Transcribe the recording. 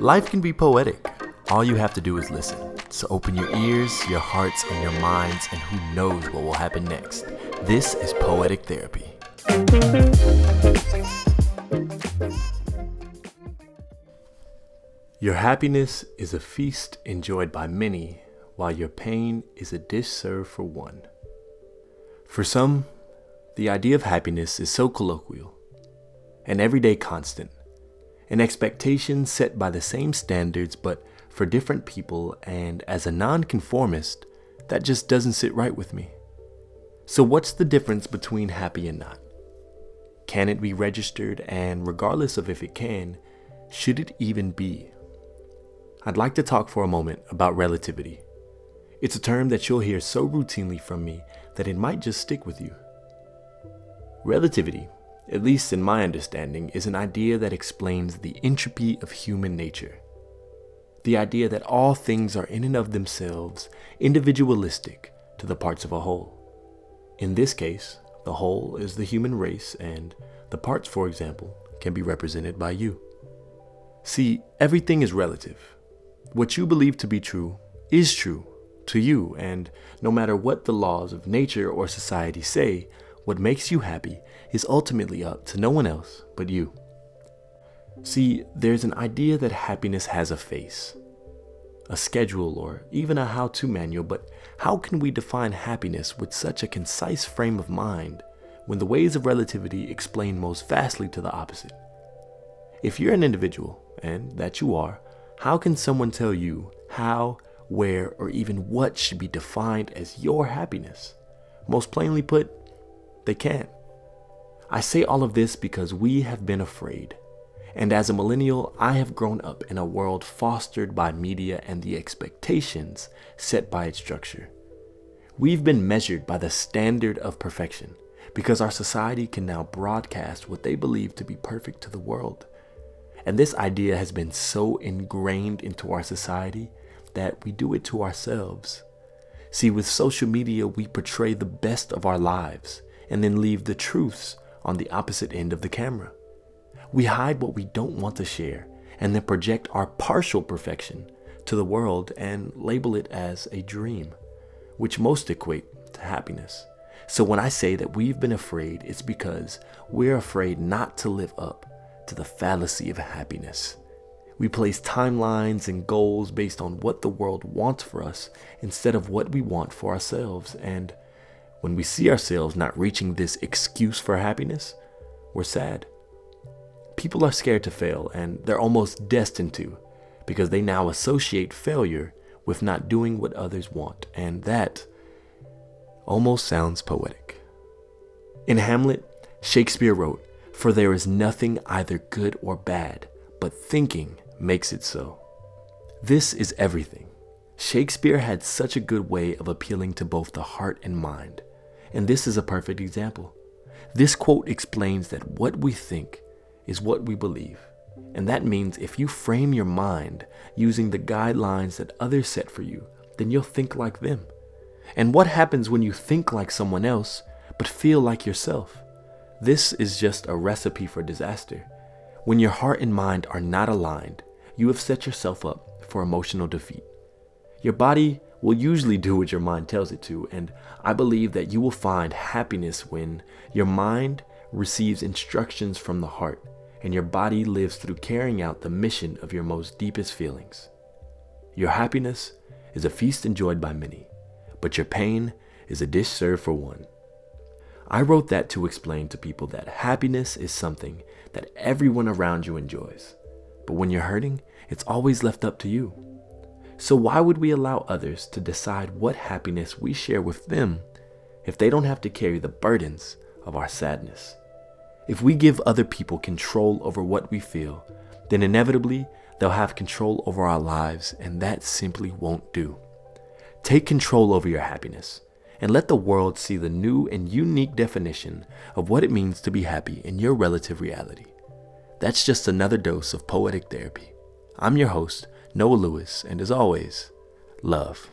Life can be poetic. All you have to do is listen. So open your ears, your hearts, and your minds, and who knows what will happen next. This is Poetic Therapy. Your happiness is a feast enjoyed by many, while your pain is a dish served for one. For some, the idea of happiness is so colloquial, an everyday constant, an expectation set by the same standards but for different people, and as a nonconformist, that just doesn't sit right with me. So, what's the difference between happy and not? Can it be registered, and regardless of if it can, should it even be? I'd like to talk for a moment about relativity. It's a term that you'll hear so routinely from me that it might just stick with you. Relativity, at least in my understanding, is an idea that explains the entropy of human nature. The idea that all things are in and of themselves individualistic to the parts of a whole. In this case, the whole is the human race, and the parts, for example, can be represented by you. See, everything is relative what you believe to be true is true to you, and no matter what the laws of nature or society say, what makes you happy is ultimately up to no one else but you. See, there's an idea that happiness has a face, a schedule, or even a how to manual, but how can we define happiness with such a concise frame of mind when the ways of relativity explain most vastly to the opposite? If you're an individual, and that you are, how can someone tell you how, where, or even what should be defined as your happiness? Most plainly put, they can't. I say all of this because we have been afraid. And as a millennial, I have grown up in a world fostered by media and the expectations set by its structure. We've been measured by the standard of perfection because our society can now broadcast what they believe to be perfect to the world. And this idea has been so ingrained into our society that we do it to ourselves. See, with social media, we portray the best of our lives and then leave the truths on the opposite end of the camera. We hide what we don't want to share and then project our partial perfection to the world and label it as a dream, which most equate to happiness. So when I say that we've been afraid, it's because we're afraid not to live up to the fallacy of happiness. We place timelines and goals based on what the world wants for us instead of what we want for ourselves. And when we see ourselves not reaching this excuse for happiness, we're sad. People are scared to fail, and they're almost destined to because they now associate failure with not doing what others want. And that almost sounds poetic. In Hamlet, Shakespeare wrote, for there is nothing either good or bad, but thinking makes it so. This is everything. Shakespeare had such a good way of appealing to both the heart and mind, and this is a perfect example. This quote explains that what we think is what we believe, and that means if you frame your mind using the guidelines that others set for you, then you'll think like them. And what happens when you think like someone else but feel like yourself? This is just a recipe for disaster. When your heart and mind are not aligned, you have set yourself up for emotional defeat. Your body will usually do what your mind tells it to, and I believe that you will find happiness when your mind receives instructions from the heart and your body lives through carrying out the mission of your most deepest feelings. Your happiness is a feast enjoyed by many, but your pain is a dish served for one. I wrote that to explain to people that happiness is something that everyone around you enjoys. But when you're hurting, it's always left up to you. So why would we allow others to decide what happiness we share with them if they don't have to carry the burdens of our sadness? If we give other people control over what we feel, then inevitably they'll have control over our lives, and that simply won't do. Take control over your happiness and let the world see the new and unique definition of what it means to be happy in your relative reality. That's just another dose of poetic therapy. I'm your host, Noah Lewis, and as always, love.